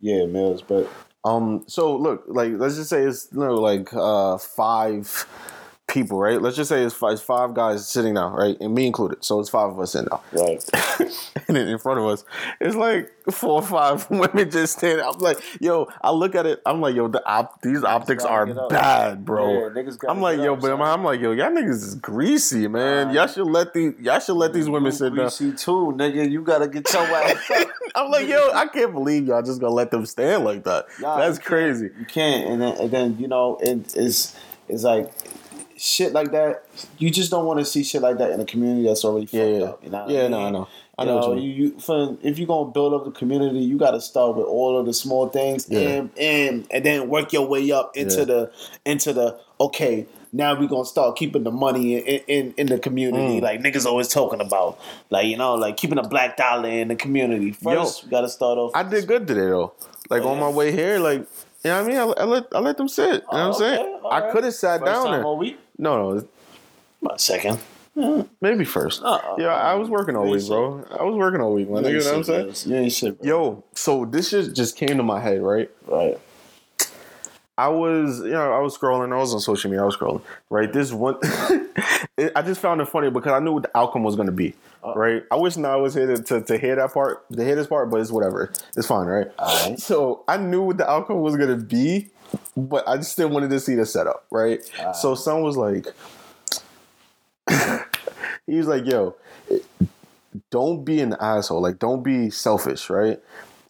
Yeah, Mills, but Um, so look, like let's just say it's you know like uh five people, right? Let's just say it's five, it's five guys sitting down, right, and me included. So it's five of us sitting down, right. and in front of us, it's like four or five women just standing. I'm like, yo, I look at it, I'm like, yo, the op- these optics are bad, bro. Yeah, I'm like, yo, up, but I'm. Like, yo, y'all niggas is greasy, man. Y'all should let these, y'all should let these women You sit down. greasy too, nigga. You gotta get your ass. I'm like, yo, I can't believe y'all just gonna let them stand like that. Nah, That's you crazy. You can't, and then, and then you know, it, it's it's like shit like that. You just don't want to see shit like that in a community that's already fucked Yeah, yeah, up. You know yeah. I No. I know. I You know. know, you you, for, if you're gonna build up the community, you got to start with all of the small things, Yeah. and and and then work your way up into Yeah. the into the okay. Now we're gonna start keeping the money in in, in the community, Mm. like niggas always talking about, like you know, like keeping a black dollar in the community. First, we got to start off. I did good today though. Like on my way here, like you know what I mean. I, I let I let them sit. You know what I'm Oh, saying? all I right. could have sat First down there. No, no, My second. maybe first. Uh-uh. yeah, I was working all week, bro. I was working all week, man. You You know what I'm saying? Mills. You ain't shit, bro. Yo, so this shit just came to my head, right? Right. I was, you know, I was scrolling. I was on social media. I was scrolling. Right. This one, it, I just found it funny because I knew what the outcome was going to be. Uh. Right. I wish now I was here to, to, to hear that part, to hear this part, but it's whatever. It's fine, right? So I knew what the outcome was going to be, but I just still wanted to see the setup. Right. So son was like, he was like, yo, don't be an asshole. Like, don't be selfish. Right.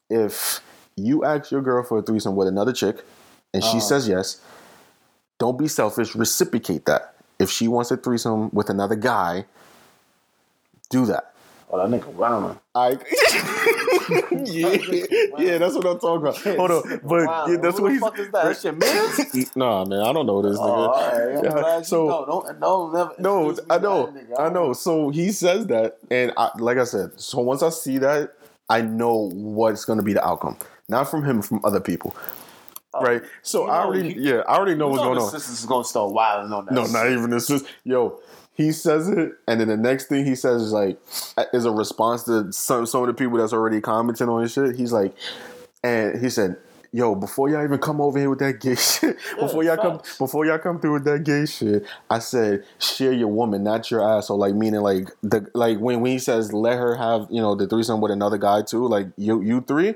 If you ask your girl for a threesome with another chick and she Uh-huh. says yes, don't be selfish. Reciprocate that. If she wants a threesome with another guy, do that. Oh, that nigga rhyming. I yeah, yeah, that's what I'm talking about. Hold on, but Wow, yeah, that's who what the he's. fuck is that? That's your man? Nah, man, I don't know this Oh, nigga. right. I'm Yeah, you so- know. Don't, no, never No, I know, nigga. I know. So he says that, and I, like I said, so once I see that, I know what's going to be the outcome. Not from him, from other people, oh. right? So Oh, you I know, already, you- yeah, I already know what's know going on. sisters is gonna start wilding on that. No, not even this. Is, yo, he says it, and then the next thing he says is like, is a response to some some of the people that's already commenting on his shit. He's like, and he said, "Yo, before y'all even come over here with that gay shit, before y'all come, before y'all come through with that gay shit, I said, share your woman, not your asshole. Like meaning like the like when when he says let her have you know the threesome with another guy too, like you you three,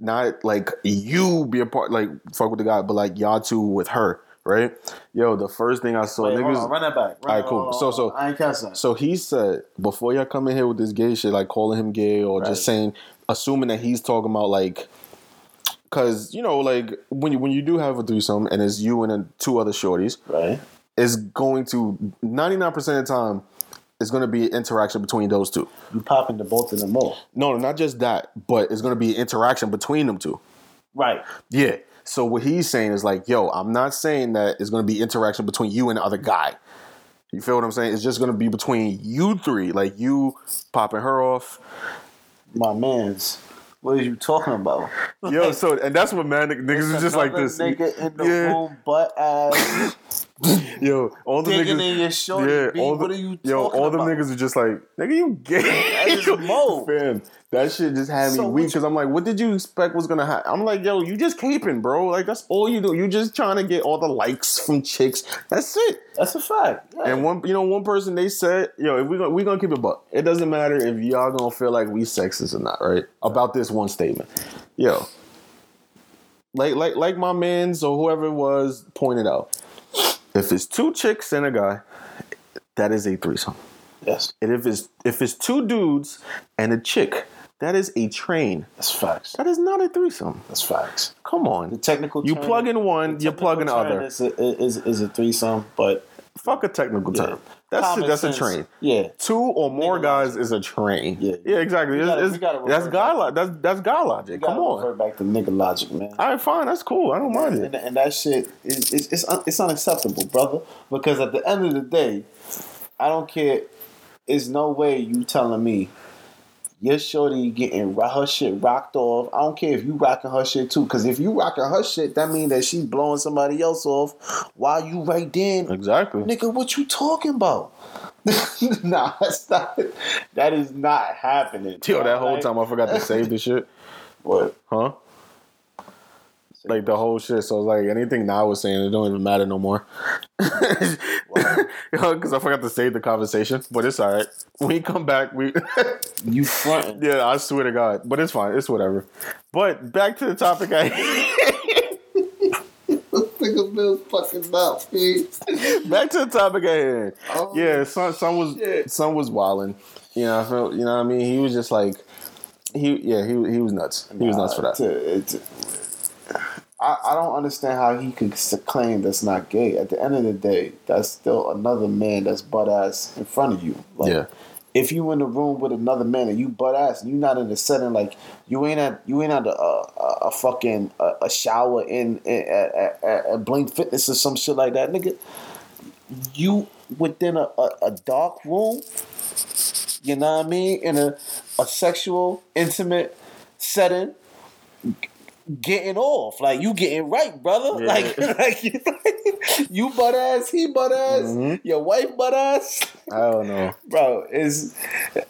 not like you be a part like fuck with the guy, but like y'all two with her." Right, yo. The first thing I saw, Wait, niggas. on, run that back. Run, Alright, cool. on, So- so- I ain't catch that. So he said before y'all come in here with this gay shit, like calling him gay or Right. just saying, assuming that he's talking about like, because you know, like when you when you do have a threesome and it's you and two other shorties, right. it's going to ninety nine percent of the time, it's going to be interaction between those two. You popping to both of them more. No, not just that, but it's going to be interaction between them two. Right. Yeah. So what he's saying is like, yo, I'm not saying that it's going to be interaction between you and the other guy. You feel what I'm saying? It's just going to be between you three, like you popping her off. My man's. What are you talking about? Yo, so and that's what man niggas is just like this. Nigga in the Yeah. room, butt ass, Yo, all the digging niggas. in your shorty. yeah, all the, what are you yo, all about? niggas are just like, nigga, you gay. That is mo. Fam, that shit just had me So weak because I'm like, what did you expect was gonna happen? I'm like, yo, you just caping, bro. Like that's all you do. You just trying to get all the likes from chicks. That's it. That's a fact. Yeah. And one, you know, one person they said, yo, if we gonna we gonna keep it buck. It doesn't matter if y'all gonna feel like we sexist or not, right? About this one statement, yo. Like like like my man's or whoever it was pointed out. If it's two chicks and a guy, that is a threesome. yes, And if it's if it's two dudes and a chick, that is a train. that's facts. That is not a threesome. That's facts. Come on. The technical You term- plug in one, you plug in the other. Is a, is, is a threesome, but Fuck a technical Yeah. term. That's a, that's sense- a train. Yeah, Two or more Nigga guys logic. is a train. Yeah. yeah, exactly. Gotta- it's- that's guy. back Lo- that's that's guy logic. Come on. revert back to nigga logic, man. All right, fine. That's cool. I don't mind and, it. and that shit is it's it's, un, it's unacceptable, brother. Because at the end of the day, I don't care. There's no way you telling me your shorty getting her shit rocked off. I don't care if you rocking her shit too. Because if you rocking her shit, that means that she blowing somebody else off while you right then. Exactly. Nigga, what you talking about? nah, that's not. That is not happening. Yo, that whole time I forgot to save the shit. What? Huh? like the whole shit. So it's like anything now I was saying, it don't even matter no more. Because I forgot to save the conversation, but it's all right. When you come back, we You fronting. yeah, I swear to God, but it's fine. It's whatever. But back to the topic. I Nigga Bill's fucking up, back to the topic at hand. Oh, yeah, son, son was shit. son was wilding. You know, I felt. You know what I mean? He was just like he. Yeah, he he was nuts. He was nuts for that. It's, I, I don't understand how he could claim that's not gay. At the end of the day, that's still another man that's butt ass in front of you. Like, Yeah. If you in the room with another man and you butt ass and you not in a setting like you ain't at you ain't at a a, a fucking a, a shower in, in at, at, at, at Blink Fitness or some shit like that, nigga. You within a, a, a dark room, you know what I mean, in a a sexual intimate setting getting off. Like you getting right, brother. Yeah. Like, like you butt ass, he butt ass, Mhm. your wife butt ass. I don't know. Bro, is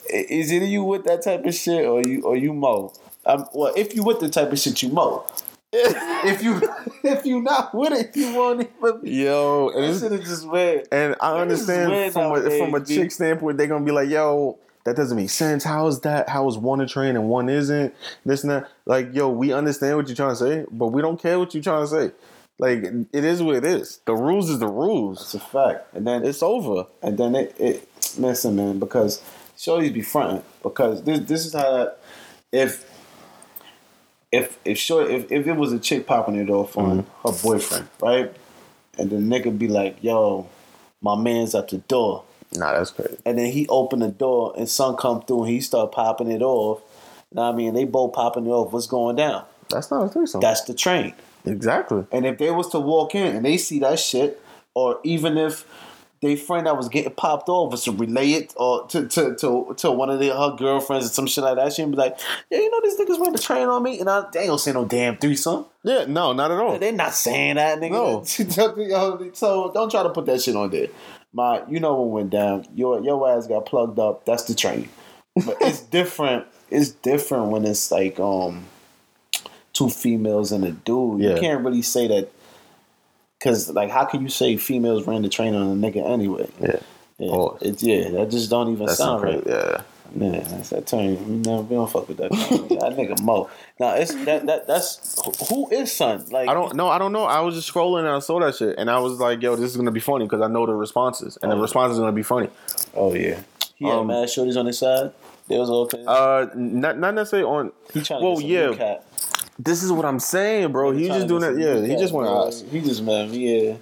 is either you with that type of shit or you or you mo? Um, well, if you with the type of shit you mo. if you if you not with it, you won't even. Yo, and That it's, shit is just weird. And I understand from a, from a chick standpoint, they're gonna be like, "Yo, that doesn't make sense. How is that? How is one a train and one isn't? This and that." Like, yo, we understand what you're trying to say, but we don't care what you're trying to say. Like, it is what it is. The rules is the rules. It's a fact. And then It's over. And then it, it listen, man, because Shorty's be fronting. Because this this is how that if if if short if, if it was a chick popping it off on mm-hmm. her boyfriend, right? And the nigga be like, yo, my man's at the door. Nah, that's crazy. And then he opened the door and son come through and he start popping it off. Know what I mean? They both popping it off. What's going down? That's not a threesome. That's the train. exactly. And if they was to walk in and they see that shit, or even if they friend that was getting popped off was to relay it or to to to, to one of their her girlfriends or some shit like that, she'd be like, Yeah, you know these niggas ran the train on me and I they ain't gonna say no damn threesome. Yeah, no, not at all. They're not saying that, nigga. No. so don't try to put that shit on there. My you know what went down. Your your ass got plugged up, that's the train. But it's different. It's different when it's like um two females and a dude. Yeah. You can't really say that because like how can you say females ran the train on a nigga anyway? Yeah, Yeah, Oh. it's yeah, that just don't even sound right. Yeah, Yeah, that's that turn. We, never, we don't fuck with that. That nigga Mo. Now it's that that that's who is son. Like I don't know. I don't know. I was just scrolling and I saw that shit, and I was like, "Yo, this is gonna be funny" because I know the responses, and the Oh. responses are gonna be funny. Oh yeah. He had Um, mad shorties on his side. They was okay. Uh, not not necessarily on. he trying well, to get some yeah. This is what I'm saying, bro. He trying just doing that. Yeah, he cat, just to ask. He just man, yeah.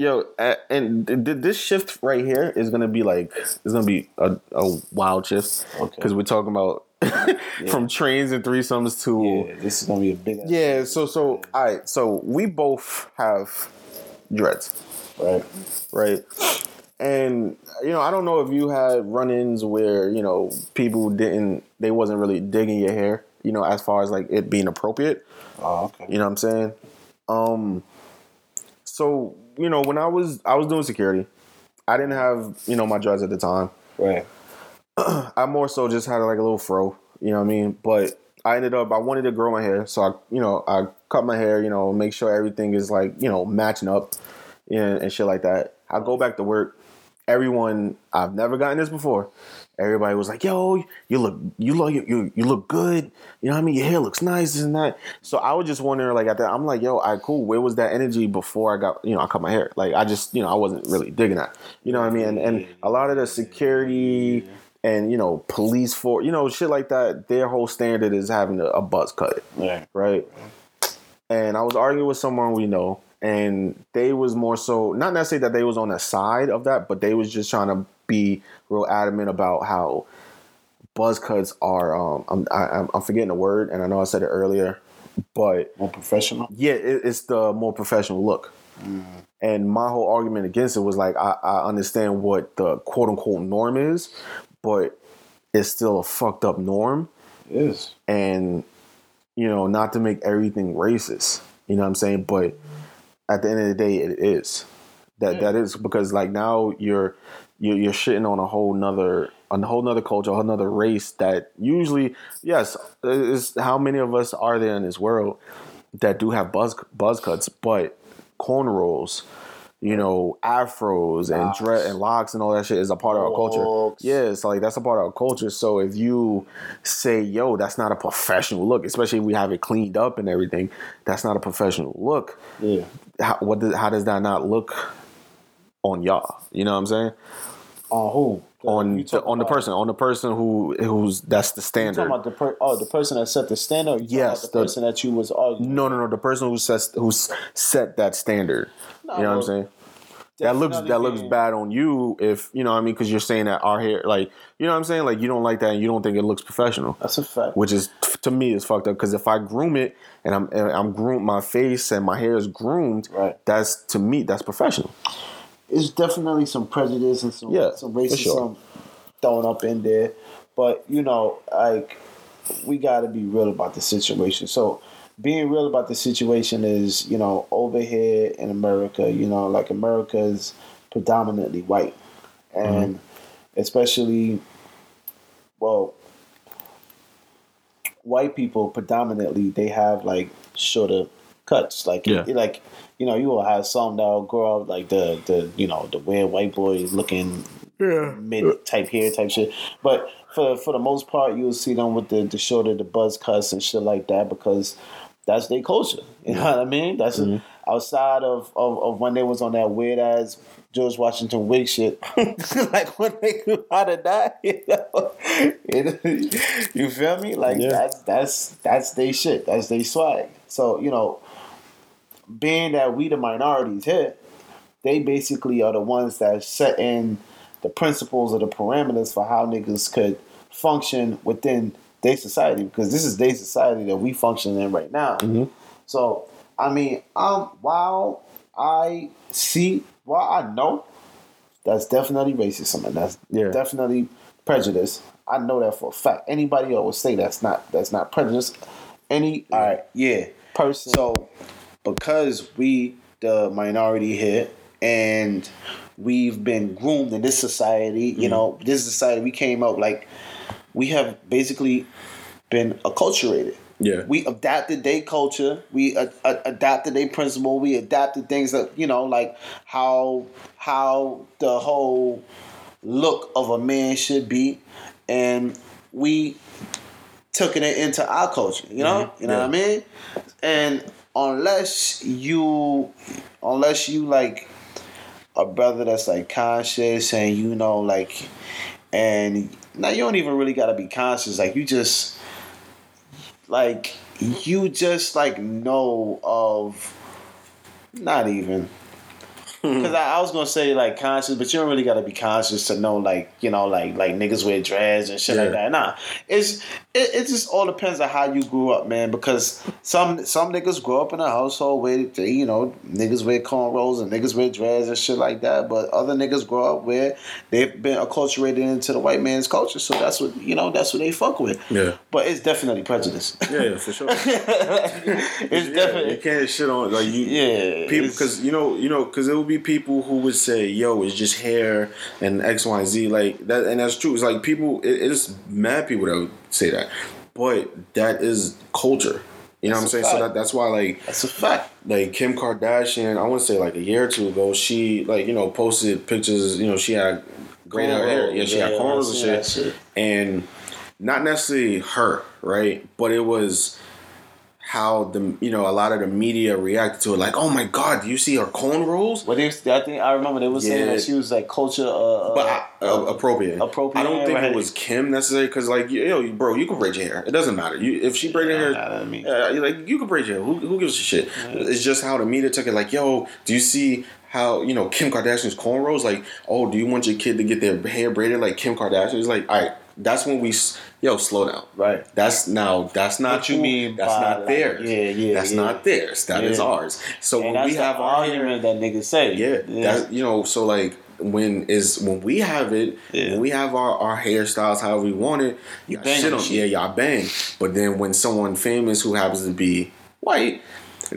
Yo, and th- th- this shift right here is gonna be like it's gonna be a, a wild shift Okay. because we're talking about from trains and threesomes to Yeah, this is gonna be a big. yeah. So so all right. So we both have dreads. right. right? And you know, I don't know if you had run-ins where you know people didn't, they wasn't really digging your hair, you know, as far as like it being appropriate. Oh, okay. You know what I'm saying? Um, so you know, when I was I was doing security, I didn't have you know my dreads at the time. Right. I more so just had like a little fro, you know what I mean? But I ended up I wanted to grow my hair, so I you know I cut my hair, you know, make sure everything is like you know matching up, and, and shit like that. I go back to work. Everyone, I've never gotten this before. Everybody was like, "Yo, you look, you look, you you look good. You know what I mean? Your hair looks nice, isn't that." So I was just wondering, like at that, I'm like, "Yo, I cool. Where was that energy before I got, you know, I cut my hair? Like I just, you know, I wasn't really digging that. You know what I mean? And, and a lot of the security and you know police for you know shit like that. Their whole standard is having a, a buzz cut, Right. right? And I was arguing with someone we know, and they was more so not necessarily that they was on the side of that, but they was just trying to be real adamant about how buzz cuts are. Um, I'm I, I'm- I'm forgetting the word, and I know I said it earlier, but More professional. yeah, it, it's the more professional look. And my whole argument against it was like, I, I understand what the quote unquote norm is, but it's still a fucked up norm. It is. And, you know, not to make everything racist, you know what I'm saying? But at the end of the day, it is. That Yeah. that is because like now you're you're, you're shitting on a whole nother on a whole nother culture, a whole nother race that usually, yes, is how many of us are there in this world? that do have buzz buzz cuts, but cornrows, you know, afros and dread and locks and all that shit is a part of our culture. Yeah, it's like that's a part of our culture. So if you say, "Yo, that's not a professional look," especially if we have it cleaned up and everything, that's not a professional look. Yeah. How, what does, how does that not look on y'all? You know what I'm saying? Uh, on who? On the, on the person, on the person who who's that's the standard. You talking about the per- oh the person that set the standard? Yes, the, the- person that you was arguing. No, no, no. The person who sets who's set that standard. No, you know what I'm saying? That looks that looks bad on you if you know what I mean because you're saying that our hair like you know what I'm saying like you don't like that and you don't think it looks professional, That's a fact. which is to me is fucked up because if I groom it and I'm and I'm groomed my face and my hair is groomed, Right. That's to me that's professional. It's definitely some prejudice and some Yeah, some racism sure. thrown up in there. But you know, like we got to be real about the situation. So being real about the situation is, you know, over here in America, you know, like America is predominantly white, and Mm-hmm. especially, well, white people predominantly they have like shorter cuts, like Yeah. like you know, you will have some that'll grow up like the the you know the weird white boy looking mid type hair type shit. But for for the most part, you'll see them with the the shorter the buzz cuts and shit like that because that's their culture. You know what I mean? That's mm-hmm. outside of, of of when they was on that weird ass George Washington wig shit. like when they grew out of that, you know, It- you feel me? Like Yeah. that's that's that's they shit. That's they swag. So you know, being that we the minorities here, they basically are the ones that set in the principles or the parameters for how niggas could function within their society because this is their society that we function in right now. So I mean, um, while I see, while I know that's definitely racism and that's Yeah. definitely prejudice. I know that for a fact. Anybody else would say that's not that's not prejudice. Any all right, yeah, person. So because we the minority here and we've been groomed in this society, Mm-hmm. you know, this society we came up like we have basically been acculturated. Yeah. We adapted their culture. We uh, uh, adapted their principle. We adapted things that you know, like how how the whole look of a man should be, and we took it into our culture. You know, you know what I mean. And unless you, unless you like a brother that's like conscious and you know like, and now you don't even really gotta be conscious. Like you just like you just like know of not even because hmm. I, I was gonna say like conscious, but you don't really gotta be conscious to know like you know like like niggas wear dreads and shit like that. Nah, it's it, it just all depends on how you grew up, man. Because some some niggas grow up in a household where they, you know niggas wear cornrows and niggas wear dreads and shit like that, but other niggas grow up where they've been acculturated into the white man's culture, so that's what you know that's what they fuck with. Yeah. But it's definitely prejudice. Yeah, yeah, for sure. it's you definitely you can't shit on like you. yeah. people because you know you know because it would be people who would say yo it's just hair and x y z like that and that's true. It's like people it, it's mad people that would say that. But that is culture. You know what i'm saying? So that, that's why like that's a fact. like kim kardashian i want to say like a year or two ago she like you know posted pictures you know she had great hair. Yeah she had Yeah, cornrows and shit. shit. and not necessarily her right? But it was how the you know a lot of the media reacted to it like oh my god do you see her cornrows But they, I think I remember they were saying that she was like culture, uh, but uh, I, uh, appropriate appropriate, I don't think right. it was Kim necessarily because like yo bro you can braid your hair it doesn't matter you if she braid her hair Nah, I mean, yeah, you're like you can braid your hair. Who, who gives a shit? It's just how the media took it. Like, yo, do you see how you know Kim Kardashian's cornrows? Like, oh, do you want your kid to get their hair braided like Kim Kardashian? It's like, all right, that's when we, yo, slow down. right. That's now. That's not What you mean That's not like, theirs. yeah, yeah, That's yeah. not theirs. That is Yeah. ours. So And when we have our hair, argument that niggas say. yeah, That, you know, so like when is when we have it, Yeah. when we have our, our hairstyles however we want it, you bang shit on on, shit. yeah, y'all bang. But then when someone famous who happens to be white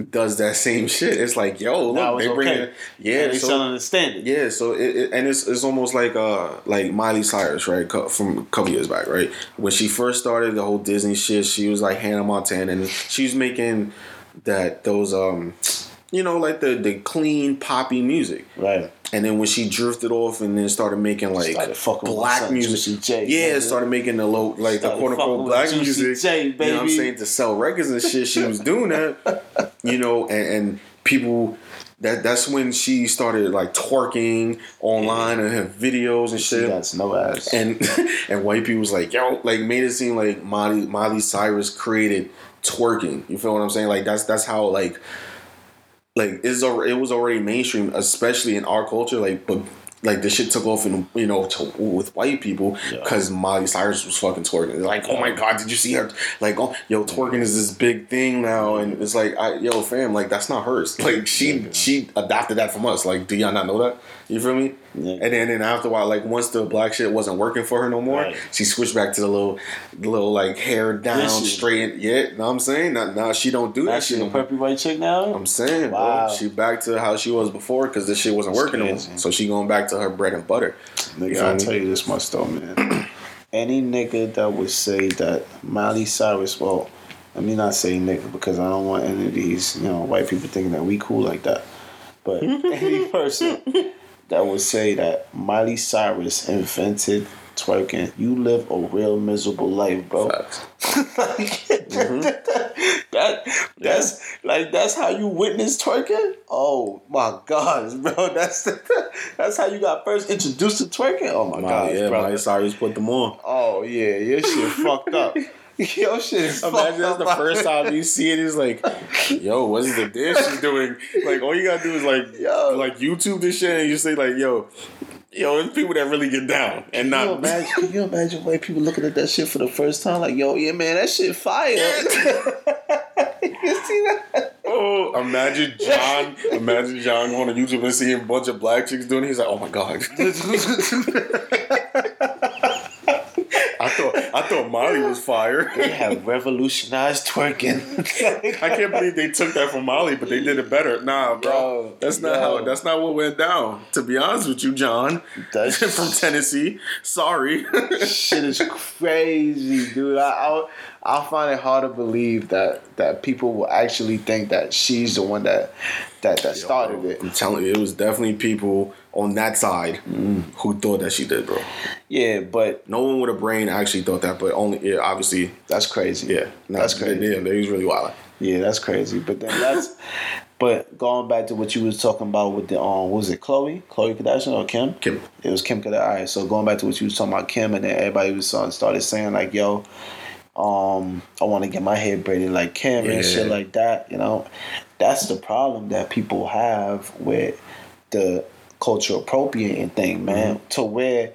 does that same shit, it's like, yo, look, they bring okay. it, yeah, they so, selling the standard. yeah, so it, it and it's it's almost like uh like Miley Cyrus, right? From a couple years back, right? When she first started the whole Disney shit, she was like Hannah Montana, and she was making that those um, you know, like the the clean poppy music. Right. And then when she drifted off and then started making like Started black music, J, yeah, man. started making the low like the quote unquote black music. J, You know what I'm saying to sell records and shit. She was doing that, you know, and, and people. That that's when she started like twerking online and her videos and She shit. got no ass. And and white people was like, yo, like made it seem like Molly Molly Cyrus created twerking. You feel what I'm saying? Like that's that's how like like it's it was already mainstream, especially in our culture. Like, but like the shit took off in you know to, with white people Yeah. because Molly Cyrus was fucking twerking. They're like, oh my god, did you see her? Like, oh, yo, twerking is this big thing now, and it's like, I, yo, fam, like that's not hers. Like she she adopted that from us. Like, do y'all not know that? You feel me? Yeah. And then, then after a while, like once the black shit wasn't working for her no more, Right. she switched back to the little, the little like hair down, This shit. straight. Yeah, know what I'm saying? Now, now she don't do Now that she shit a no purple white chick now. I'm saying, Wow. bro, she back to how she was before because this shit wasn't That's working no So she going back to her bread and butter. Nigga, feel I'll tell you this much though, man. Any nigga that would say that Miley Cyrus, well, let me not say nigga because I don't want any of these, you know, white people thinking that we cool like that. But any person that would say that Miley Cyrus invented twerking, you live a real miserable life, bro. Like, mm-hmm. that that's like that's how you witness twerking. Oh my god, bro! That's that's how you got first introduced to twerking. Oh my god, yeah, bro! Miley Cyrus put them on. Oh yeah, your shit fucked up. Your shit is Imagine that's the first time you see it. It's like, yo, what's the dish she's doing? Like, all you gotta do is like, Yo. like YouTube this shit, and you say like, yo, yo, it's people that really get down and Can you, not. imagine, can you imagine white people looking at that shit for the first time? Like, yo, yeah, man, that shit fire. you see that? Oh, imagine John. Imagine John going to YouTube and seeing a bunch of black chicks doing it. He's like, oh my god. I thought Molly was fire. They have revolutionized twerking. I can't believe they took that from Molly, but they did it better. Nah, bro, Yo, that's not yo. how. That's not what went down. To be honest with you, John, That's- from Tennessee. Sorry. shit is crazy, dude. I, I I find it hard to believe that that people will actually think that she's the one that that that started it. I'm telling you, it was definitely people on that side who thought that she did, bro. Yeah, but No one with a brain actually thought that, but only yeah, obviously, that's crazy. yeah, no, that's crazy. Yeah, they was really wild. Yeah, that's crazy. But then that's but going back to what you was talking about with the um, was it Khloe, Khloe Kardashian or Kim? Kim. It was Kim Kardashian. All right, so going back to what you was talking about Kim, and then everybody was started saying like, "Yo, um, I want to get my hair braided like Kim and shit like that." You know, that's the problem that people have with the culture appropriating thing, man. Mm-hmm. To where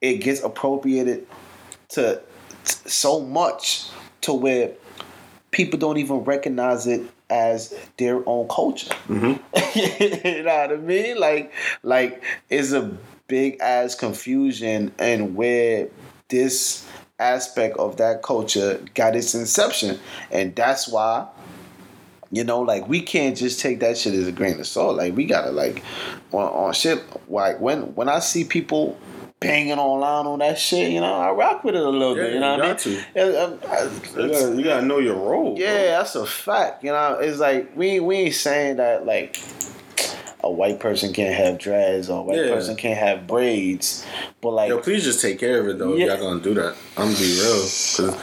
it gets appropriated to t- so much to where people don't even recognize it as their own culture. you know what I mean? Like, like it's a big ass confusion and where this aspect of that culture got its inception, and that's why. You know, like we can't just take that shit as a grain of salt. Like we gotta like on, on shit. Like when when I see people banging online on that shit, you know, I rock with it a little bit. You know you what I mean? to. Yeah, um, I- You gotta, you gotta know your role. bro. yeah, that's a fact. You know, it's like we we ain't saying that like a white person can't have dreads or a white Yeah. person can't have braids, but like Yo, please just take care of it though. Yeah. If y'all gonna do that, I'm gonna be real. 'Cause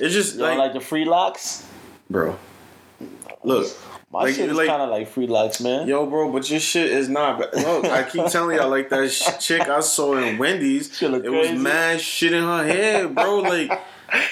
it's just like, like the free locks. bro. Look, My like, shit is like kind of like free locks, man. Yo, bro, but your shit is not. Look, I keep telling y'all, like that sh- chick I saw in Wendy's, it was mad shit in her head, bro. Like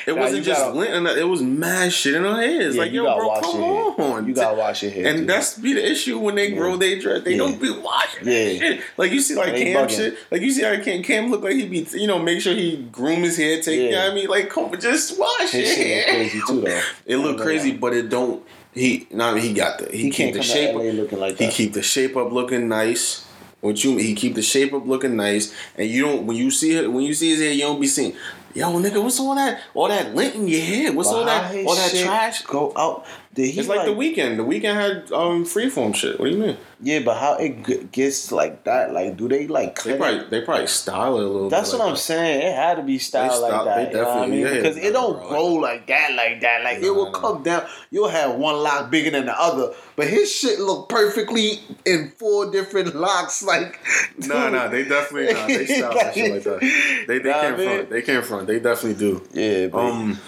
it Nah, wasn't just gotta- lint, it was mad shit in her head. It's Yeah, like, you yo, bro, wash come on. You gotta wash your hair, And dude. that's be the issue when they grow their dress. They Yeah. don't be washing Yeah. that shit. Like you see, like They Cam bugging. shit. Like you see how Cam, Cam look like he be, you know, make sure he groom his hair. Take, you Yeah. know what I mean, like come, just wash His your hair. crazy too, though. It look crazy, but it don't. He, nah, he got the. He, He keep the shape. LA looking like He that. keep the shape up looking nice. What you he keep the shape up looking nice, and you don't when you see it when you see his hair, you don't be seeing, yo nigga, what's all that all that lint in your hair? What's all that all that shit trash? go out? Did he It's like, the Weeknd. The Weeknd had um freeform shit. What do you mean? Yeah, but how it g- gets like that? Like, do they like They cut it? probably they probably style it a little. That's what like I'm that. saying. It had to be styled like style- that. they You know what I mean? Because it don't bro, grow like that, like that. Like it will come down. You'll have one lock bigger than the other, but his shit look perfectly in four different locks. Like, dude. nah, they definitely nah, they style that shit like that. They they Nah, can't man. front. They can't front. They definitely do. Yeah, but Um,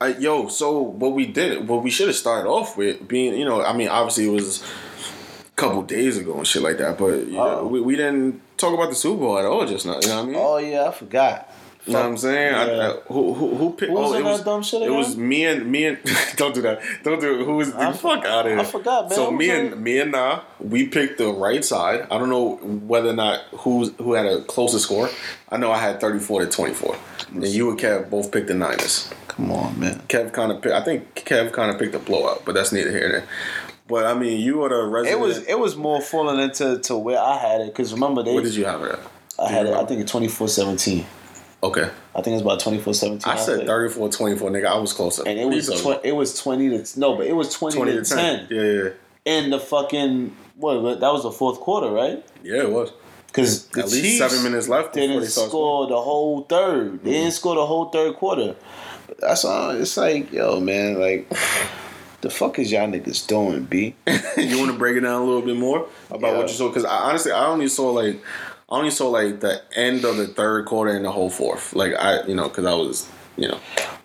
I, yo, so what we did, what we should have started off with being, you know, I mean, obviously it was a couple days ago and shit like that, but you know, Uh-oh. we, we didn't talk about the Super Bowl at all just now. You know what I mean? oh yeah, I forgot. you know what I'm saying? Yeah. I, who, who who picked? Who was oh, it that was dumb shit again? It was me and me and don't do that. Don't do it. Who was the fuck out of here? I forgot, man. So me and it? me and Na, we picked the right side. I don't know whether or not who's who had a closer score. I know I had 34 to 24, and you and Kev both picked the Niners. Come on, man. Kev kind of picked. I think Kev kind of picked a blowout, but that's neither here nor there. But I mean, you are the resident. It was it was more falling into to where I had it because remember they what did you have it at? I had it I think in 24-17. Okay, I think it's about 24-17. I said 34 24, nigga. I was closer. and it was tw- it was twenty to no, but it was twenty, 20 to, 10. Yeah, yeah, in the fucking what? That was the fourth quarter, right? yeah. It was. Because At least Chiefs seven minutes left didn't score the whole third. They didn't mm-hmm. score the whole third quarter. That's all. It's like, yo, man, like. The fuck is y'all niggas doing, B? you want to break it down a little bit more about Yeah. what you saw? Because I, honestly, I only saw like, I only saw like the end of the third quarter and the whole fourth. Like I, you know, because I was, you know,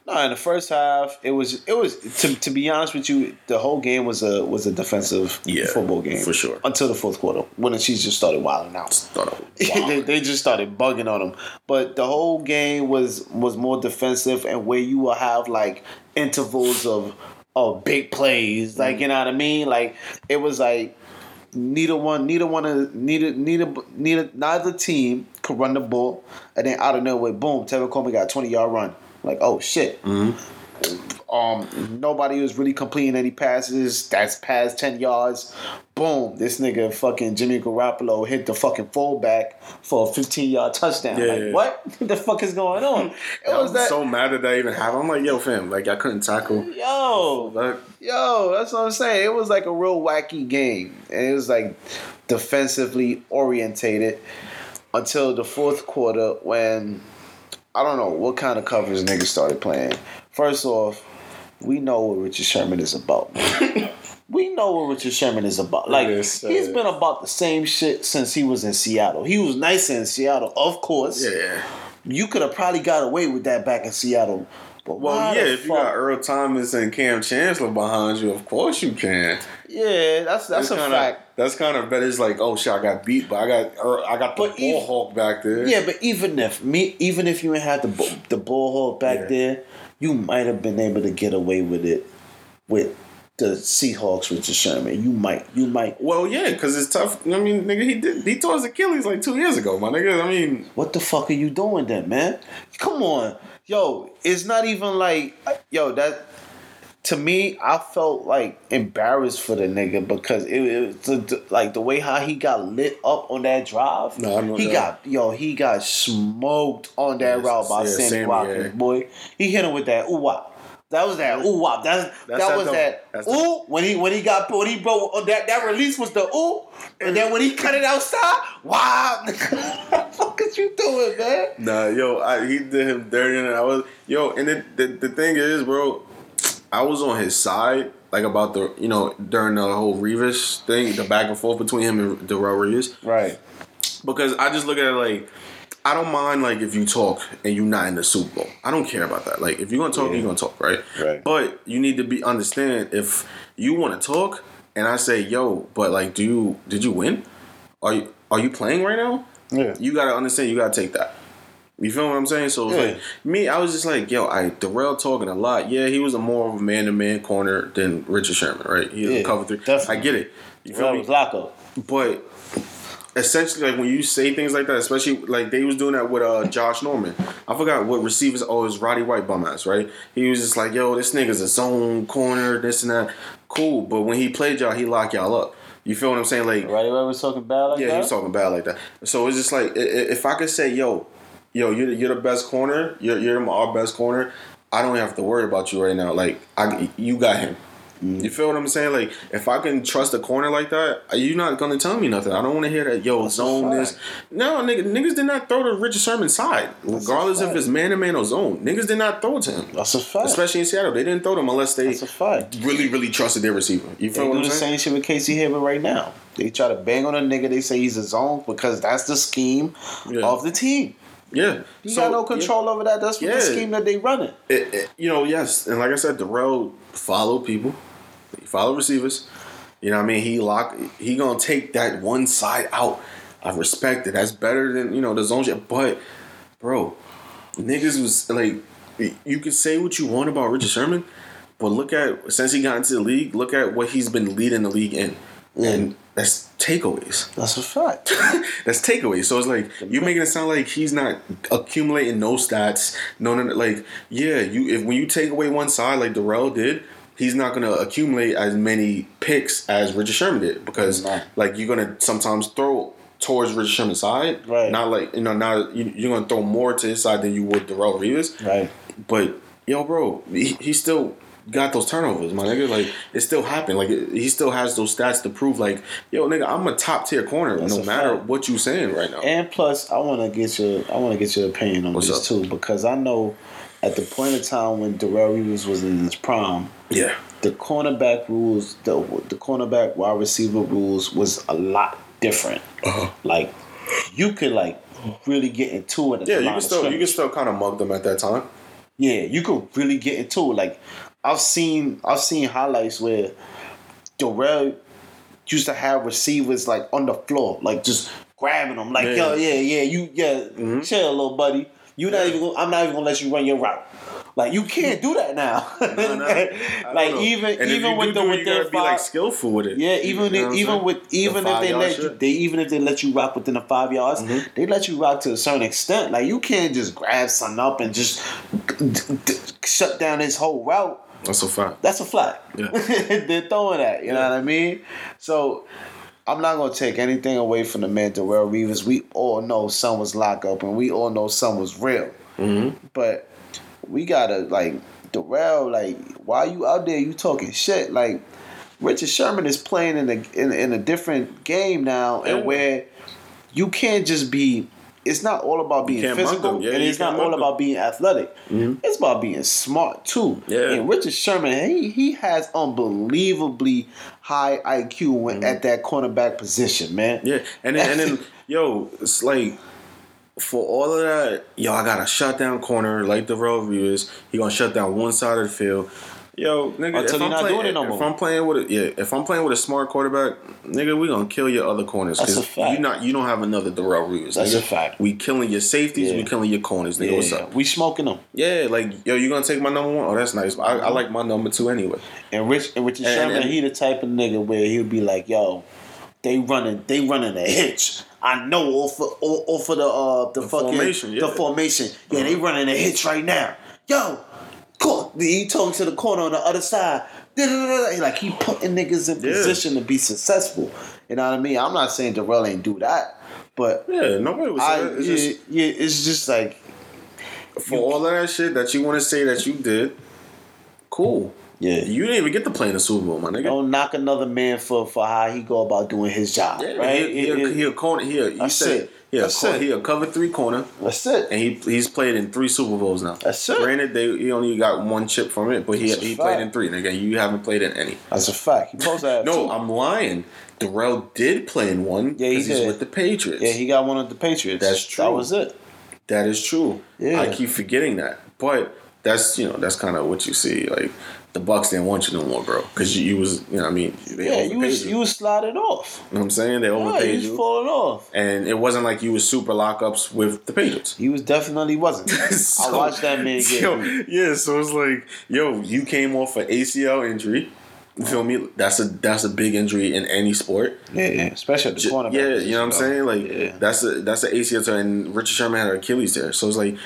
No, in the first half, it was it was to, to be honest with you, the whole game was a was a defensive Yeah, football game for sure. until the fourth quarter when the Chiefs just started wilding out. I was they, they just started bugging on them. But the whole game was was more defensive and where you will have like intervals of of big plays. Like you know what I mean? Like it was like neither one neither one of neither neither neither neither team could run the ball and then out of nowhere, boom, Tevin Coleman got a twenty yard run. Like, oh shit. Um, nobody was really completing any passes. That's past ten yards. Boom! This nigga fucking Jimmy Garoppolo hit the fucking fullback for a fifteen yard touchdown. Yeah, like yeah. what the fuck is going on? It I was was that so mad that that even happened. I'm like, yo, fam, like I couldn't tackle. yo, Like, yo. That's what I'm saying. It was like a real wacky game, and it was like defensively orientated until the fourth quarter when I don't know what kind of covers niggas started playing. First off, we know what Richard Sherman is about. we know what Richard Sherman is about. Like Yes, he's been about the same shit since he was in Seattle. He was nice in Seattle, of course. yeah. You could have probably got away with that back in Seattle. But Well, yeah. If you got Earl Thomas and Kam Chancellor behind you, of course you can. yeah, that's that's a kinda, fact. That's kind of better. It's like, oh shit, I got beat, but I got Earl, I got the But hawk back there. Yeah, but even if me, even if you had the the ball hole back Yeah. there, you might have been able to get away with it with the Seahawks, Richard Sherman. You might, you might. Well, yeah, because it's tough. I mean, nigga, he did he tore his Achilles like two years ago, my nigga. I mean, What the fuck are you doing then, man? Come on, yo. It's not even like, yo. That to me, I felt like embarrassed for the nigga because it, it was like the way how he got lit up on that drive. No, I know he that. got yo, he got smoked on that Yes, route by yeah, Sammy, Sammy, Watkins, yeah. boy. He hit him with that ooh wop. That was that ooh wop. That's that that was that That's the- ooh when he when he got when he broke on that that release was the ooh, and then when he cut it outside, wow, what the fuck is you doing, man? nah, yo, I, he did him dirty, and I was yo. And the, the the thing is, bro, I was on his side, like about the you know during the whole Revis thing, the back and forth between him and Darrelle Revis. Right. because I just look at it like I don't mind like if you talk and you're not in the Super Bowl. I don't care about that. Like if you're gonna talk, Yeah. you're gonna talk, right? Right. But you need to be understand if you want to talk and I say, yo, but like, do you did you win? Are you are you playing right now? Yeah. You gotta understand. You gotta take that. You feel what I'm saying? So it's Yeah. like me, I was just like, yo, I Darrelle talking a lot. Yeah, he was a more of a man to man corner than Richard Sherman, right? He Yeah, cover three. definitely. I get it. You feel was. But essentially, like when you say things like that, especially like they was doing that with uh Josh Norman. I forgot what receivers. Oh, it was Roddy White bum ass, right? He was just like, yo, this nigga's a zone corner, this and that. Cool, but when he played y'all, he locked y'all up. You feel what I'm saying? Like, Right away was talking bad like yeah, that. he was talking bad like that. So it's just like if I could say, yo, yo, you're the, you're the best corner. You're you're our best corner. I don't have to worry about you right now. Like I, you got him. Mm-hmm. You feel what I'm saying? Like, if I can trust a corner like that, uh, you're not gonna tell me nothing. I don't want to hear that. Yo, That's zone this. No, nigga, niggas did not throw to Richard Sherman side, regardless if it's man to man or zone. Niggas did not throw to him. That's a fact. Especially in Seattle, they didn't throw to him unless they That's really, really trusted their receiver. You They feel what do I'm the saying? same shit with Casey Hayward right now. They try to bang on a nigga. They say he's a zone because that's the scheme Yeah. of the team. Yeah, You So, got no control over that. That's what Yeah. the scheme that they running. it, it- you know, yes, and like I said, Darrelle follow people, he follow receivers. You know, what I mean, he lock, he gonna take that one side out. I respect it. That's better than you know the zone shit. But, bro, niggas was like, you can say what you want about Richard Sherman, but look at since he got into the league, look at what he's been leading the league in, and that's takeaways. That's a fact. That's takeaways. So it's like you're making it sound like he's not accumulating no stats. No, no, no. Like yeah, you if when you take away one side like Darrelle did, he's not gonna accumulate as many picks as Richard Sherman did because Right. like you're gonna sometimes throw towards Richard Sherman's side. Right. Not like you know not you, you're gonna throw more to his side than you would Darrelle Revis. right. But yo, bro, he, he still got those turnovers, my nigga. Like it still happened. Like it, he still has those stats to prove, like, yo, nigga, I'm a top tier corner, That's no matter fact. what you saying right now. And plus, I want to get your I want to get your opinion on What's this up? too because I know at the point of time when Darrelle Revis was in his prime, yeah, the cornerback rules, the the cornerback wide receiver rules was a lot different. Uh-huh. Like you could like really get into it. At yeah, you can still you can still kind of mug them at that time. Yeah, you could really get into it. Like I've seen I've seen highlights where Darrelle used to have receivers like on the floor, like just grabbing them, like Yeah. yo, yeah, yeah, you yeah, chill, little buddy. You not even. Gonna, I'm not even gonna let you run your route. Like you can't do that now. Nah, nah, like know. even And even you with the with you their gotta be like skillful with it. yeah, even You know even with even if they let you, shit. Mm-hmm. they even if they let you rock within the five yards, they let you rock to a certain extent. Like you can't just grab something up and just d- d- shut down his whole route. That's a fact. That's a flag. Yeah. They're throwing that. You know what I mean? So I'm not gonna take anything away from the man Darrelle Revis. We all know some was lock up, and we all know some was real. Mm-hmm. But we gotta like Darrelle. Like, why you out there? You talking shit? Like Richard Sherman is playing in a in, in a different game now, and where you can't just be. It's not all about being physical. Yeah, and it's not all about being athletic. It's about being smart too. Yeah. And Richard Sherman, he he has unbelievably high IQ when, at that cornerback position, man. Mm-hmm. Yeah, and then, and then yo, it's like for all of that, yo, I got a shutdown corner like the road viewers. He gonna shut down one side of the field. Yo, nigga, if I'm not playing, doing it no if. I'm playing with a, yeah, if I'm playing with a smart quarterback, nigga, we gonna kill your other corners That's a fact. you not you don't have another Darrelle Revis. That's nigga. a fact. We killing your safeties. Yeah. We killing your corners. Nigga, Yeah, what's up? we smoking them. Yeah, like yo, you gonna take my number one? Oh, that's nice. I, I like my number two anyway. And Rich and Richard And- Sherman, and- he the type of nigga where he'll be like, "Yo, they running, they running a hitch. I know off of, off of the uh the, fucking formation, yeah. the formation. Yeah, they running a hitch right now. Yo. He talking to the corner on the other side. Like he putting niggas in Yeah. position to be successful. You know what I mean? I'm not saying Darrelle ain't do that, but Yeah, nobody was. I it's yeah, just yeah, it's just like for all of that shit that you want to say that you did. Cool. yeah. You didn't even get to play in the Super Bowl, my nigga. Don't knock another man for for how he go about doing his job, Yeah, right? He, he, he corner. He a, you That's said it. He a, That's cor- it. he a cover three corner, that's it. and he he's played in three Super Bowls now. That's it. Granted, they he only got one chip from it, but he That's he played in three. And again, you haven't played in any. That's a fact. He supposed to No, two. I'm lying. Darrelle did play in one Yeah, he because he's with the Patriots. yeah, he got one of the Patriots. That's true. That was it. that is true. Yeah. I keep forgetting that, but that's you know that's kind of what you see. Like the Bucs didn't want you no more, bro, because you, you was you know what I mean Yeah, you was you was sliding off. You know what I'm saying they Yeah, overpaid you was you. falling off. and it wasn't like you was super lockups with the Patriots. He was definitely wasn't. I watched that man get. Yo, yeah, so it's like, yo, you came off an ACL injury. You feel me? That's a that's a big injury in any sport. Yeah, yeah, especially at the cornerback. Yeah, you know what I'm saying? Like Yeah. that's a that's an ACL tear, and Richard Sherman had Achilles there. So it's like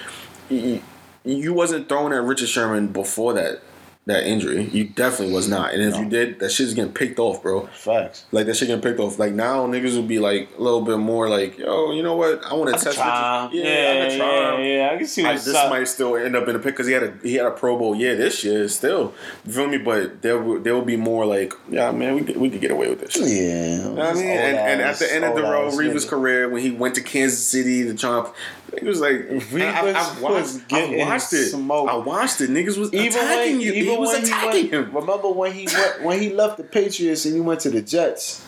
you, you wasn't throwing at Richard Sherman before that. That injury. You definitely was not. And if you did, that shit's getting picked off, bro. Facts. Like that shit getting picked off. Like now, niggas would be like a little bit more like, yo, you know what? I want to test. Try. Yeah, Yeah, I yeah, can try. yeah, yeah. I can see what this side- might still end up in the pick because he had a he had a Pro Bowl year this year still. You feel me? But there will there will be more like, yeah, man, we could, we could get away with this. shit. Yeah. You know what I mean? And, and at the end of the Darrelle Revis' career. career, when he went to Kansas City to try, he was like, Revis I, I, watched, I watched it. smoked. I watched it. Niggas was Even attacking when, you. even he was attacking he went, him. remember when he went when he left the Patriots and he went to the Jets?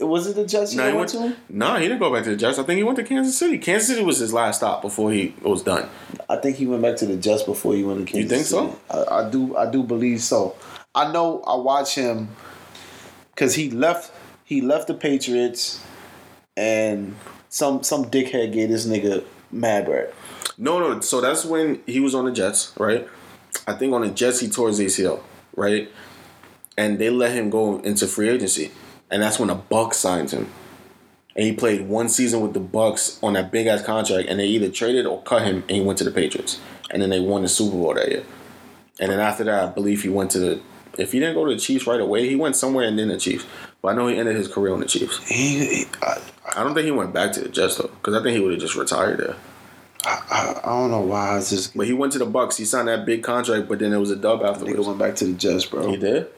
Was it the Jets No, he went, went, to? No, he didn't go back to the Jets. I think he went to Kansas City. Kansas City was his last stop before he was done. I think he went back to the Jets before he went to Kansas. You think so? City. I, I do. I do believe so. I know. I watch him because he left. He left the Patriots, and some some dickhead gave this nigga mad bread. No, no. So that's when he was on the Jets, right? I think on the Jets he tore his ACL, right? And they let him go into free agency, and that's when the Bucs signed him. And he played one season with the Bucs on that big ass contract, and they either traded or cut him, and he went to the Patriots, and then they won the Super Bowl that year. And then after that, I believe he went to the. If he didn't go to the Chiefs right away, he went somewhere and then the Chiefs. But I know he ended his career on the Chiefs. He, he- I, I don't think he went back to the Jets though, because I think he would have just retired there. I, I don't know why it's just But he went to the Bucs. He signed that big contract, but then it was a dub nigga afterwards. went back to the Jets, bro. He did.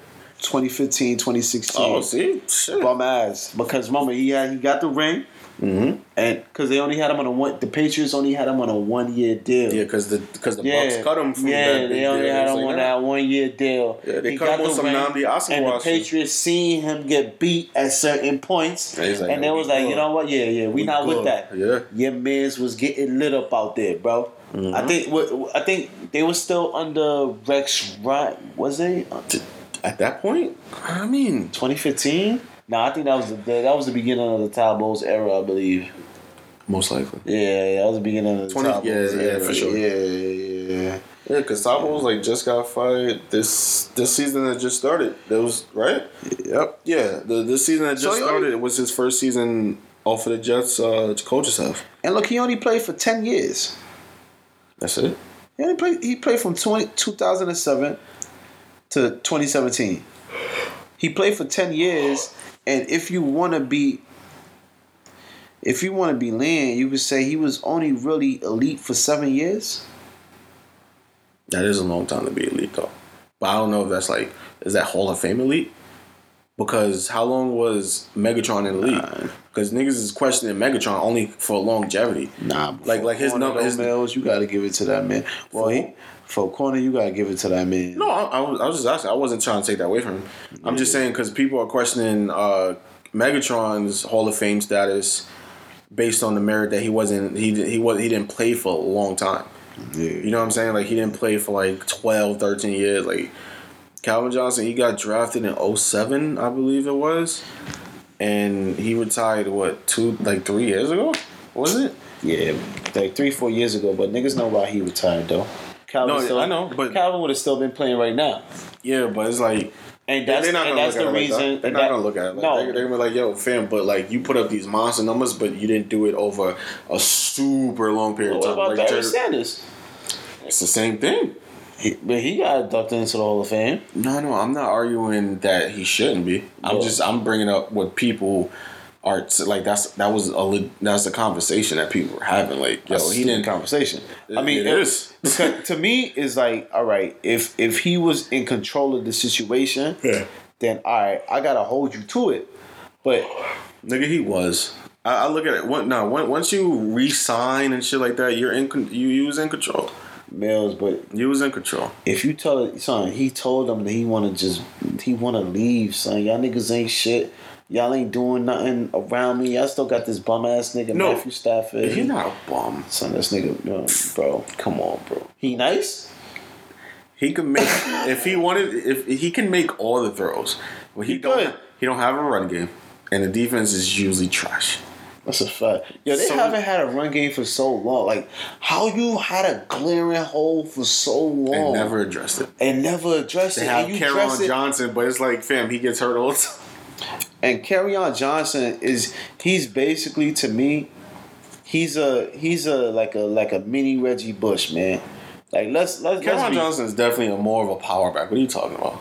2015, 2016. Oh, see, shit. bum ass because remember he had he got the ring Mm-hmm. and because they only had him on a one the Patriots only had him on a one year deal. Yeah, because the because the Yeah, Bucs cut him from yeah, that they only deal. had him like, on nah. that one year deal. Yeah, they He cut got him on some Nnamdi Asomugha And the. Patriots seen him get beat at certain points, And he's like, and they was like, good. you know what? Yeah, yeah, we, We not with that. Yeah. your man's was getting lit up out there, bro. Mm-hmm. I think I think they were still under Rex Ryan. Was they At that point, I mean, 2015? No, I think that was the that was the beginning of the Todd Bowles era, I believe. most likely. Yeah, yeah, that was the beginning of the 20 Todd yeah, Bowles yeah, era. for sure. Yeah, yeah, yeah. Yeah, because Tabo was like just got fired this this season that just started. That was right. Yep. Yeah, the this season that just So started only- was his first season off of the Jets uh, coaching staff. And look, he only played for ten years. That's it. He only played. He played from 20, 2007 to 2017. He played for ten years, and if you want to be, if you want to be lean, you could say he was only really elite for seven years. That is a long time to be elite though. But I don't know if that's like is that Hall of Fame elite? Because how long was Megatron in the league? Because niggas is questioning Megatron only for longevity. Nah, Like- like his number- his- Mills, you got to give it to that man. Well, he, for corner, you got to give it to that man. No, I, I, was, I was just asking. I wasn't trying to take that away from him. I'm just saying because people are questioning uh, Megatron's Hall of Fame status based on the merit that he wasn't he he was he didn't play for a long time. Yeah. You know what I'm saying? Like he didn't play for like 12, 13 years. Like Calvin Johnson, he got drafted in 07, I believe it was. And he retired what, two like three years ago? Was it? Yeah, like three, four years ago. But niggas know why he retired though. Calvin No, still, I know, but- Calvin would have still been playing right now. Yeah, but it's like And that's they're not gonna that's look the at it like that. reason. They're that- not gonna look at it like no, they're, they're gonna be like, "Yo, fam," but like you put up these monster numbers, but you didn't do it over a super long period What of time. about Like, Barry Sanders? it's the same thing. He, but he got inducted into the Hall of Fame. No, no, I'm not arguing that he shouldn't be. I'm Yeah. just I'm bringing up what people are like. That's that was a that's a conversation that people were having. Like, yo, he didn't. conversation. I mean, it it- is. because to me it's like, all right, if if he was in control of the situation, Yeah. then all right, I gotta hold you to it. But Nigga, he was. I, I look at it. What now? When, once you re-sign and shit like that, you're in. You, you was in control. Mills, but You was in control. if you tell it, son, he told them that he want to just he want to leave, son. Y'all niggas ain't shit. Y'all ain't doing nothing around me. Y'all still got this bum ass nigga No. Matthew Stafford. He's not a bum. Son, this nigga, no, bro, come on, bro. He nice. He could make if he wanted. If he can make all the throws, but he, He don't. could. He don't have a run game, and the defense is usually trash. That's a fact. Yo, they So- haven't had a run game for so long. Like, how you had a glaring hole for so long And never addressed it. and never addressed They it? have and Kerryon. Johnson, but it's like, fam, he gets hurt all the time. And Kerryon Johnson is he's basically to me, he's a he's a like a like a mini Reggie Bush man. Like let's let's, be, Johnson is definitely a more of a power back. What are you talking about?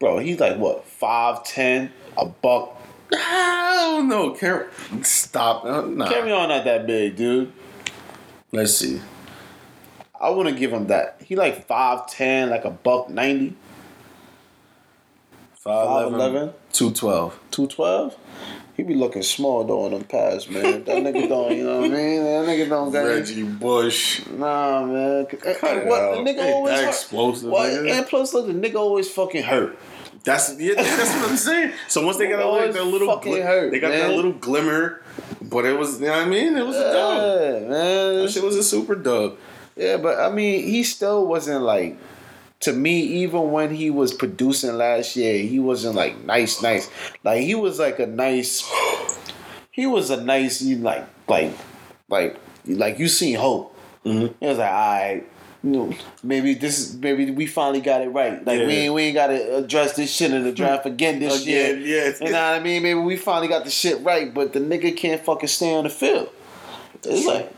bro. He's like what five ten, a buck. I don't know. Cameron, stop. Uh, Nah. Not that big, dude. Let's see. I wouldn't give him that. He like five ten, like a buck ninety. 5'11", 5'11", 212. 212. He be looking small though on them pads, man. That nigga don't, you know what I mean? That nigga don't got Reggie Bush. Nah, man. And it what the nigga Ain't always that hurt. explosive, What? And plus, look, the nigga always fucking hurt. That's yeah, that's what I'm saying. So once they got like that little gli- hurt, they got that little glimmer, but it was you know what I mean. It was a dub. Yeah, man. That shit was a super dub. Yeah, but I mean, he still wasn't like. To me, even when he was producing last year, he wasn't like nice, nice. Like he was like a nice. He was a nice, you like, like, like, like you seen hope. Mhm. It was like, all right, know, maybe this, is maybe we finally got it right. Like we ain't, we ain't got to address this shit in the draft again this Again, year. yes. You know what I mean? Maybe we finally got the shit right, but the nigga can't fucking stay on the field. It's like,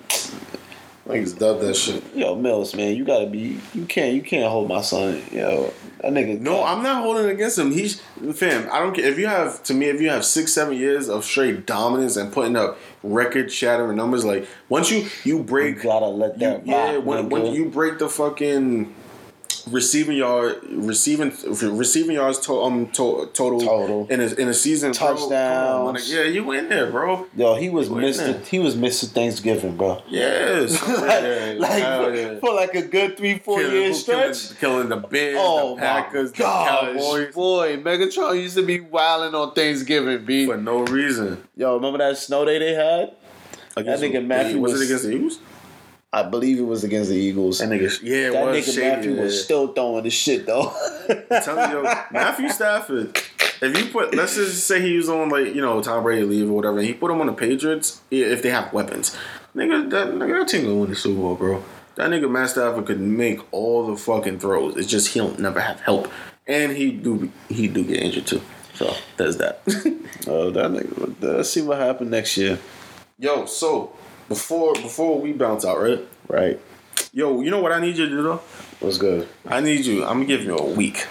Niggas dubbed that shit. Yo, Mills, man, you gotta be. You can't. You can't hold my son. Yo, that nigga. No, I'm not holding against him. He's fam. I don't care if you have to me if you have six seven years of straight dominance and putting up record shattering numbers. Like once you you break, You break gotta let you, that. yeah when, when you break the fucking receiving yard receiving receiving yards to, um to, total Total. in a in a season bro. Come on, my Touchdowns. nigga. yeah you in there bro Yo, he was You in Mister. there. He was Mister Thanksgiving, bro. yes like, like yeah. for like a good three, four killing, year killing, stretch. killing the Bears Oh the Packers the Cowboys boy! Megatron used to be wilding on Thanksgiving, b. for no reason Yo, remember that snow day they had? Against nigga who? Matthew was, was- it against the Eagles I believe it was against the Eagles. that nigga yeah that was nigga shady, Matthew was still throwing the shit though. I'm telling you, Matthew Stafford. If you put, let's just say he was on like you know Tom Brady leave or whatever, and he put him on the Patriots if they have weapons, nigga, that nigga that team gonna win the Super Bowl, bro. That nigga Matt Stafford could make all the fucking throws. It's just he'll never have help, and he do he do get injured too. So there's that. oh, that nigga. Let's see what happened next year. Yo, so before before we bounce out, right? Right. Yo, you know what I need you to do though? What's good? I need you. I'm gonna give you a week.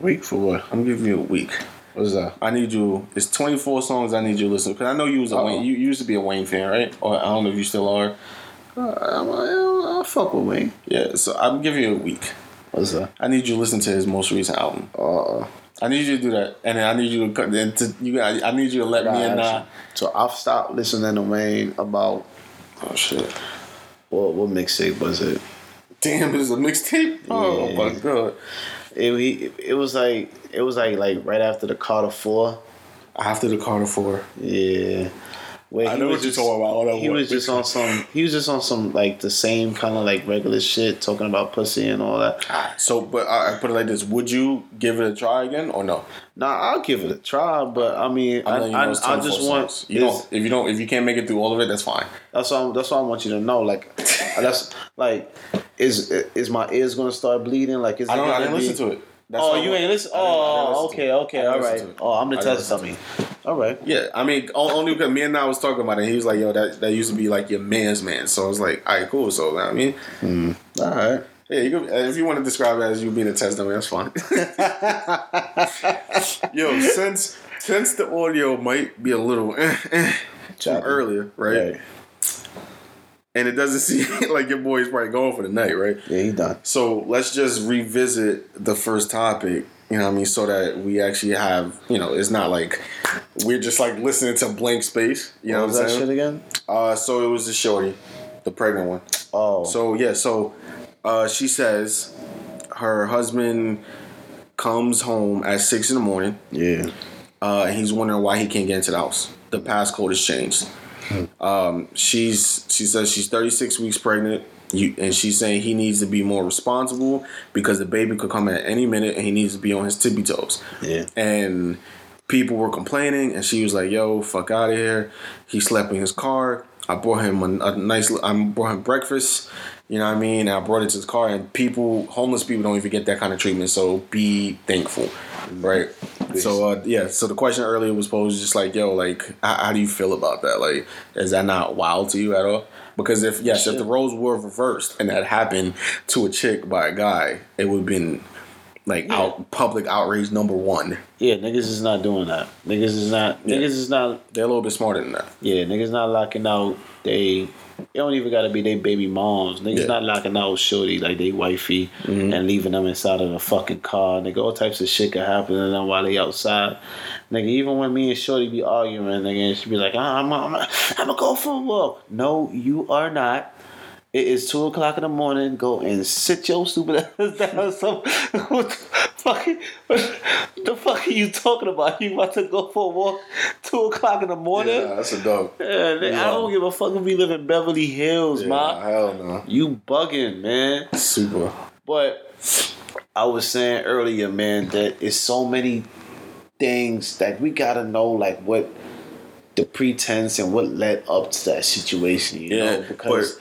Week for what? I'm gonna give you a week. What's that? I need you. It's 24 songs I need you to listen because I know you was a Uh-oh. Wayne. You, you used to be a Wayne fan, right? Or I don't know if you still are. Uh, I'm, fuck with Wayne. Yeah. So I'm giving you a week. What's that? I need you to listen to his most recent album. Uh, I need you to do that, and then I need you to cut. Then to you, I, I need you to let me and uh, So I've stopped listening to Wayne about oh shit, what what mixtape was it? damn, this is a mixtape. Oh Yeah. my god, It, he, it was like it was like like right after the Carter Four. after the Carter Four. Yeah. Where I know was what you're just- talking about. He was just on some. He was just on some like the same kind of like regular shit, talking about pussy and all that. So, but I, I put it like this: Would you give it a try again or no? Nah, I'll give it a try, but I mean, I, you know I 24 just want. You don't. If you don't, if you can't make it through all of it, that's fine. That's all. That's all I want you to know. Like, that's like, is is my ears gonna start bleeding? Like, is I don't. I didn't be- listen to it. That's oh, you ain't listen. I didn't- I didn't Oh, listen okay, okay, all right. Oh, I'm didn't test listen dummy. All right. Yeah, I mean, only because me and I was talking about it. He was like, "Yo, that, that used to be like your man's man." So I was like, "All right, cool." So I mean, All right. yeah, you could, if you want to describe it as you being a test dummy, that's fine. Yo, since since the audio might be a little eh, eh, earlier, right? Right. And it doesn't seem like your boy is probably going for the night, right? Yeah, he done. So let's just revisit the first topic. You know what I mean? So that we actually have, you know, it's not like we're just like listening to blank space. You know what what, I'm that saying? shit again? Uh, so it was the shorty, the pregnant one. Oh, So yeah, so uh, she says her husband comes home at six in the morning. yeah. Uh, he's wondering why he can't get into the house. The passcode has changed. Um, she's she says she's 36 weeks pregnant. You, and she's saying he needs to be more responsible because the baby could come at any minute and he needs to be on his tippy toes. Yeah. and people were complaining and she was like yo fuck out of here. He slept in his car. I brought him a, a nice i brought him breakfast. You know what i mean? I brought it to his car and people homeless people don't even get that kind of treatment so be thankful right so uh, yeah so the question earlier was posed just like yo like how, how do you feel about that like is that not wild to you at all Because if yes, if the roles were reversed and that happened to a chick by a guy, it would have been like Yeah. out public outrage number one. Yeah, niggas is not doing that. Niggas is not. Yeah. Niggas is not. They're a little bit smarter than that. Yeah, niggas not locking out. They. It don't even gotta be they baby moms. Niggas Yeah. Mm-hmm. not locking out shorty like they wifey and leaving them inside of the fucking car. Nigga, all types of shit can happen to them while they outside. Nigga, even when me and Shorty be arguing, nigga, she be like, ah, I'm, I'm, I'm gonna go for a walk. No, you are not. It is two o'clock in the morning. Go and sit your stupid ass down. So, what the fuck? What the fuck are you talking about? You about to go for a walk two o'clock in the morning? Yeah, that's a dog. Yeah, nigga, I don't give a fuck if we live in Beverly Hills, Yeah, ma. hell no. You bugging, man. Super. But I was saying earlier, man, that it's so many things that we gotta know, like what the pretense and what led up to that situation. You Yeah, know, because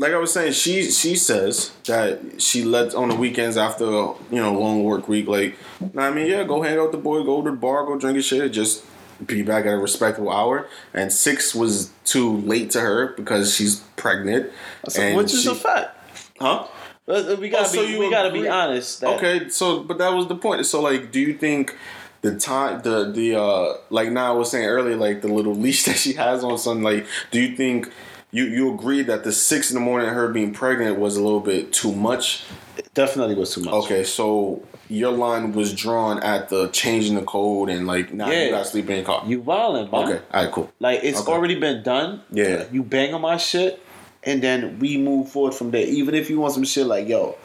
Like I was saying, she she says that she lets on the weekends after you know long work week. Like, I mean, yeah, go hang out with the boy, go to the bar, go drink your shit, just be back at a respectable hour. And six was too late to her because she's pregnant. so, and which is she- a fact. huh? Uh, We gotta Oh, so be. We gotta be honest. That, Okay, so but that was the point. So like, do you think the time, the the uh, like now I was saying earlier, like the little leash that she has on something, like, do you think you you agree that the six in the morning her being pregnant was a little bit too much? it definitely was too much. Okay, so your line was drawn at the changing the code and like now Yeah. you gotta sleep in your car. You wildin', man. Okay, all right, cool. Like it's Okay. already been done. Yeah. You bang on my shit, and then we move forward from there. Even if you want some shit like, yo,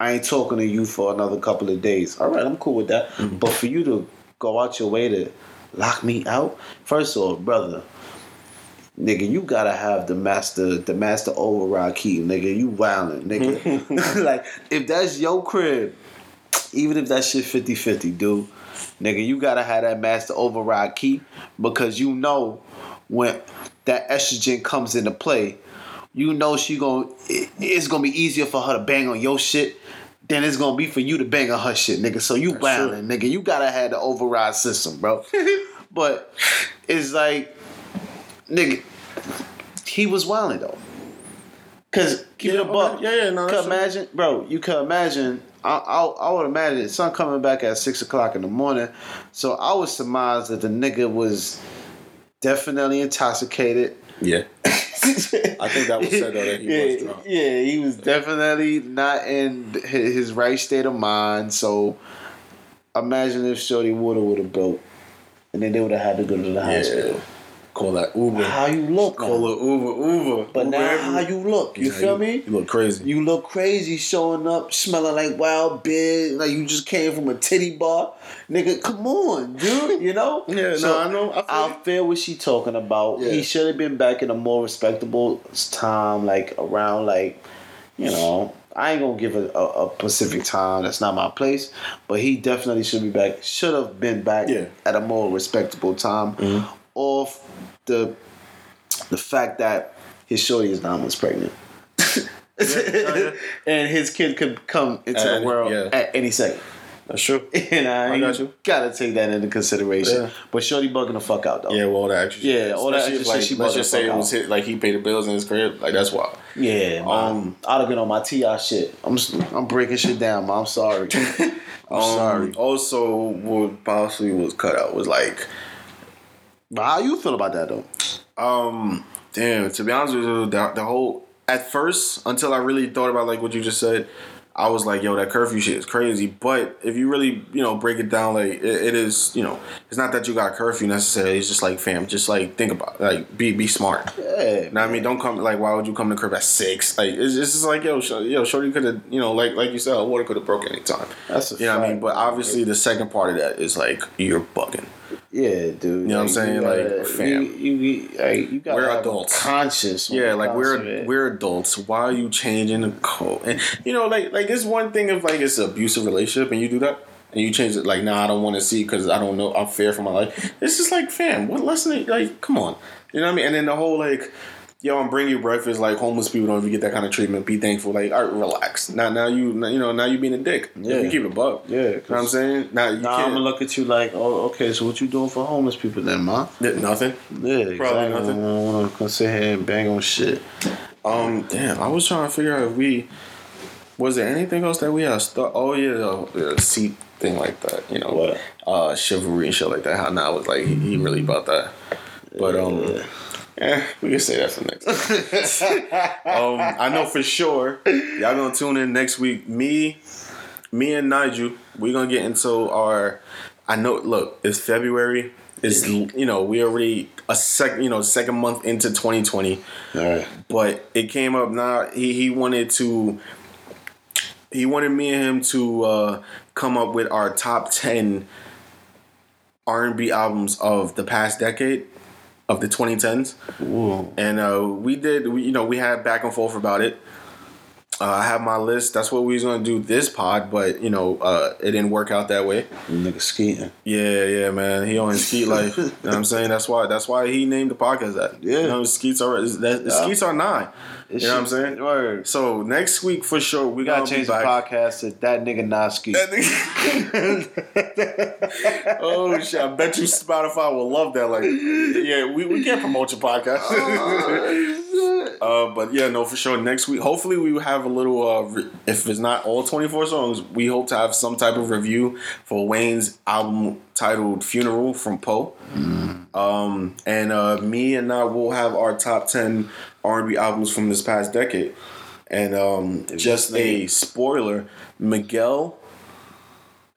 I ain't talking to you for another couple of days. All right, I'm cool with that. Mm-hmm. But for you to go out your way to lock me out, first of all, brother. Nigga, you gotta have the master, the master override key, nigga. You wildin', nigga. like, if that's your crib, even if that shit 50-50, dude, nigga, you gotta have that master override key because you know when that estrogen comes into play, you know she going it, it's gonna be easier for her to bang on your shit than it's gonna be for you to bang on her shit, nigga. So you wildin', nigga. You gotta have the override system, bro. but it's like, nigga, he was wildin' though. Cause keep Yeah, it a buck. okay. Yeah, yeah, no, Could that's true. imagine, bro. You could imagine. I, I, I would imagine son coming back at six o'clock in the morning. So I would surmise that the nigga was definitely intoxicated. Yeah, I think that was said though that he yeah, was drunk. Yeah, he was definitely not in his right state of mind. So imagine if Shorty Water would have broke, and then they would have had to go to the hospital. Call that Uber. How you look? Call it Uber, Uber. But Uber now, everywhere. how you look? You Yeah, feel me? You look crazy. You look crazy showing up, smelling like wild big, like you just came from a titty bar. Nigga, come on, dude. You know? Yeah, no, I know. I feel I feel what she talking about. Yeah. He should have been back in a more respectable time, like around like, you know, I ain't gonna give a, a, a Pacific time. That's not my place. But he definitely should be back. Should have been back Yeah. Mm-hmm. at a more respectable time. Off the the fact that his shorty is nine months pregnant. and his kid could come into At the any- world yeah. at any second. That's true. And I, I got you. gotta take that into consideration. Yeah. But Shorty bugging the fuck out though. Yeah, well, all that extra. Yeah, shit. all that Especially extra if, shit she Like, let's just the say it was hit, like he paid the bills in his crib. Like that's wild. Yeah, man. Um, I'd have been on my Ti shit. I'm s- I'm breaking shit down, man. I'm sorry. I'm Um, sorry. Also, what possibly was cut out was like, But how you feel about that though? um, damn. To be honest with you, the, the whole at first until I really thought about like what you just said, I was like, yo, that curfew shit is crazy. But if you really, you know, break it down, like it, it is, you know, it's not that you got curfew necessarily. It's just like, fam, just like think about, it. like be be smart. Yeah. Know I mean, don't come like. Why would you come to crib at six? Like, it's, it's just like yo, sh- yo, shorty could have, you know, like like you said, water could have broke any time. That's a You know what I mean? But obviously, the second part of that is like you're bugging. Yeah, dude. You know what I'm saying? Like, fam. you, you, like, you gotta We're adults. Conscious. Yeah, like we're we're adults. Why are you changing the code? And you know, like like it's one thing if like it's an abusive relationship and you do that and you change it. Like, nah, I don't want to see because I don't know. I'm fair for my life. It's just like, fam, what lesson? Like, come on. You know what I mean? And then the whole like yo, I'm bringing you breakfast. Like homeless people don't even get that kind of treatment. Be thankful. Like, all right, relax. Now, now you, you know, now you being a dick. Yeah, you keep it buck. Yeah, you know what I'm saying. Now you Nah, I'm gonna look at you like, oh, okay. So what you doing for homeless people then, man? Yeah, nothing. Yeah, exactly. Probably nothing. I don't want to sit here and bang on shit. Um, damn, I was trying to figure out if we was there anything else that we had stuck. Oh yeah, the, the seat thing like that. You know, What? Uh, chivalry and shit like that. How now was like he, he really about that. But um, Yeah. Eh, we can say that for next. um, I know for sure y'all gonna tune in next week. Me, me and Nigel, we're gonna get into our. I know. Look, it's February. It's you know we already a second you know second month into 2020 All right. but it came up now he, he wanted to he wanted me and him to uh, come up with our top 10 r&b albums of the past decade of the 2010s Ooh. and uh, we did we, you know we had back and forth about it uh, i have my list that's what we was going to do this pod but you know uh, it didn't work out that way Nigga skeeting. yeah, yeah, man. He on his skeet life. you know what I'm saying? That's why that's why he named the podcast that. Yeah. You know, skeets are that, Yeah. skeets are nine. You know what I'm saying? Word. So next week for sure we, gotta change the podcast to that nigga Noski. oh shit! I bet you Spotify will love that. Like, yeah, we, we can't promote your podcast. Oh, uh, but yeah, no, for sure. Next week, hopefully we have a little. Uh, re- if it's not all 24 songs, we hope to have some type of review for Wayne's album titled "Funeral" from Poe. Mm. Um, and uh, me and I will have our top 10 R&B albums from this past decade. And um, just a spoiler, Miguel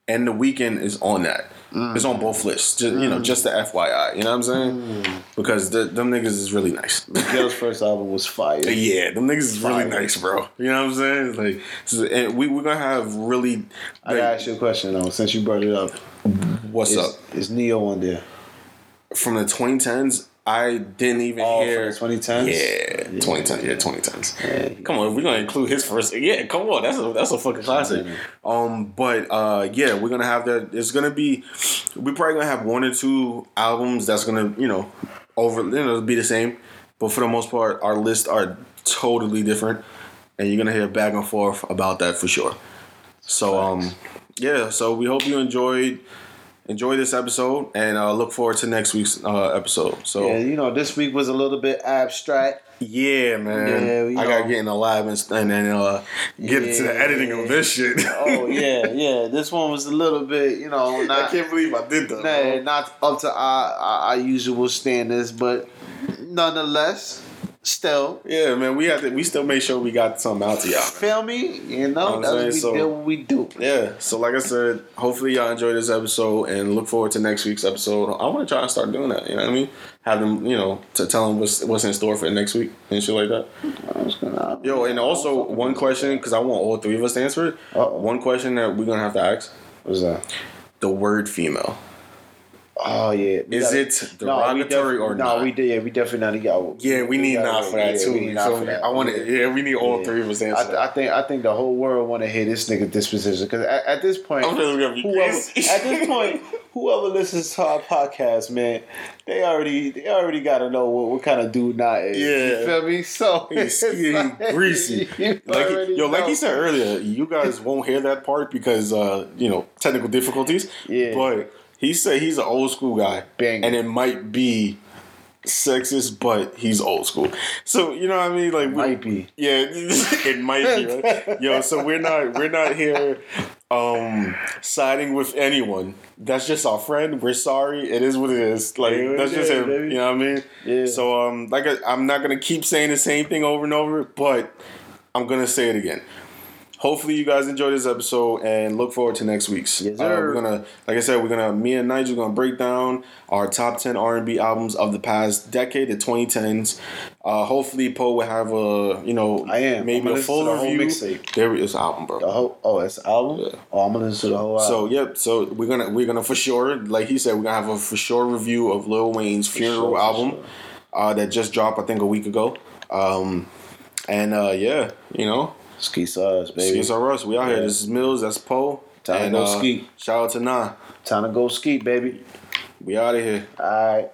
and The Weeknd is on that. Mm. It's on both lists. Just, You know, mm. just the FYI. You know what I'm saying? Mm. Because the, them niggas is really nice. Miguel's first album was fire. Yeah, them niggas is really nice, bro. You know what I'm saying? Like, so, and we we're gonna have really. Like, I gotta ask you a question though, since you brought it up. What's is, up? Is Neo on there? From the 2010s, I didn't even Oh, hear. the 2010s? Yeah, 2010. Yeah, 2010s. Yeah. Come on, we're gonna include his first. Yeah, come on, that's a that's a fucking classic. Um, but uh, yeah, we're gonna have that. It's gonna be. We're probably gonna have one or two albums that's gonna you know over you know be the same, but for the most part, our lists are totally different, and you're gonna hear back and forth about that for sure. So um, yeah. So we hope you enjoyed. Enjoy this episode and uh, look forward to next week's uh, episode. So Yeah, you know, this week was a little bit abstract. yeah, man. Yeah, we I gotta get in the lab and, and then uh, get into the Yeah. editing of this shit. Oh yeah, yeah. This one was a little bit, you know, I can't believe I did that. nah, not up to our, our, our usual standards, but nonetheless, still. Yeah, man. We have to. We still make sure we got something out to y'all. man. Feel me? You know, I'm that's what we so- do. What we do. Yeah. So, like I said, hopefully y'all enjoy this episode and look forward to next week's episode. I want to try and start doing that. You know what I mean? Have them, you know, to tell them what's what's in store for next week and shit like that. Gonna- Yo, and also one question because I want all three of us to answer it. Uh-oh. One question that we're gonna have to ask: What's that? the word female. Oh yeah. Is gotta- it No, derogatory def- or no, not? No, we did. Yeah, we definitely got. Yeah, we need not for that yeah, too. we need You not for me? that. I want to. Yeah, we need all Yeah. three of us answer. I. I think I think the whole world want to hear this nigga disposition because at, at this point, I'm gonna be whoever, at this point, whoever listens to our podcast, man, they already they already got to know what, what kind of dude not is. Yeah. you feel me? So He's like- greasy. you Like yo, like know. he said earlier, you guys won't hear that part because uh, you know technical difficulties. Yeah. But he said he's an old school guy, Bang. and it might be sexist, but he's old school. So you know what I mean? Like we- might be. Yeah, it might be. Right? Yo, so we're not we're not here um siding with anyone. That's just our friend. We're sorry. It is what it is. Like Yeah, that's just him. baby. You know what I mean? Yeah. So um, like I, I'm not gonna keep saying the same thing over and over, but I'm gonna say it again. Hopefully you guys enjoyed this episode and look forward to next week's. Yes, Uh, we're gonna, like I said, we're gonna me and Nigel gonna break down our top ten R and B albums of the past decade, the 2010s. Uh, hopefully Poe will have a you know I am. maybe a full the review. mixtape. There is album, bro. The whole oh, it's album. Yeah. Oh, I'm gonna listen to the whole album. So yep, so we're gonna we're gonna for sure, like he said, we're gonna have a for sure review of Lil Wayne's funeral sure, album sure. uh, that just dropped I think a week ago. Um, and uh, yeah, you know, ski sauce, baby. Skis are us. We out here. This is Mills. That's Poe. Time to go uh, ski. Shout out to Nah. Time to go ski, baby. We out of here. All right.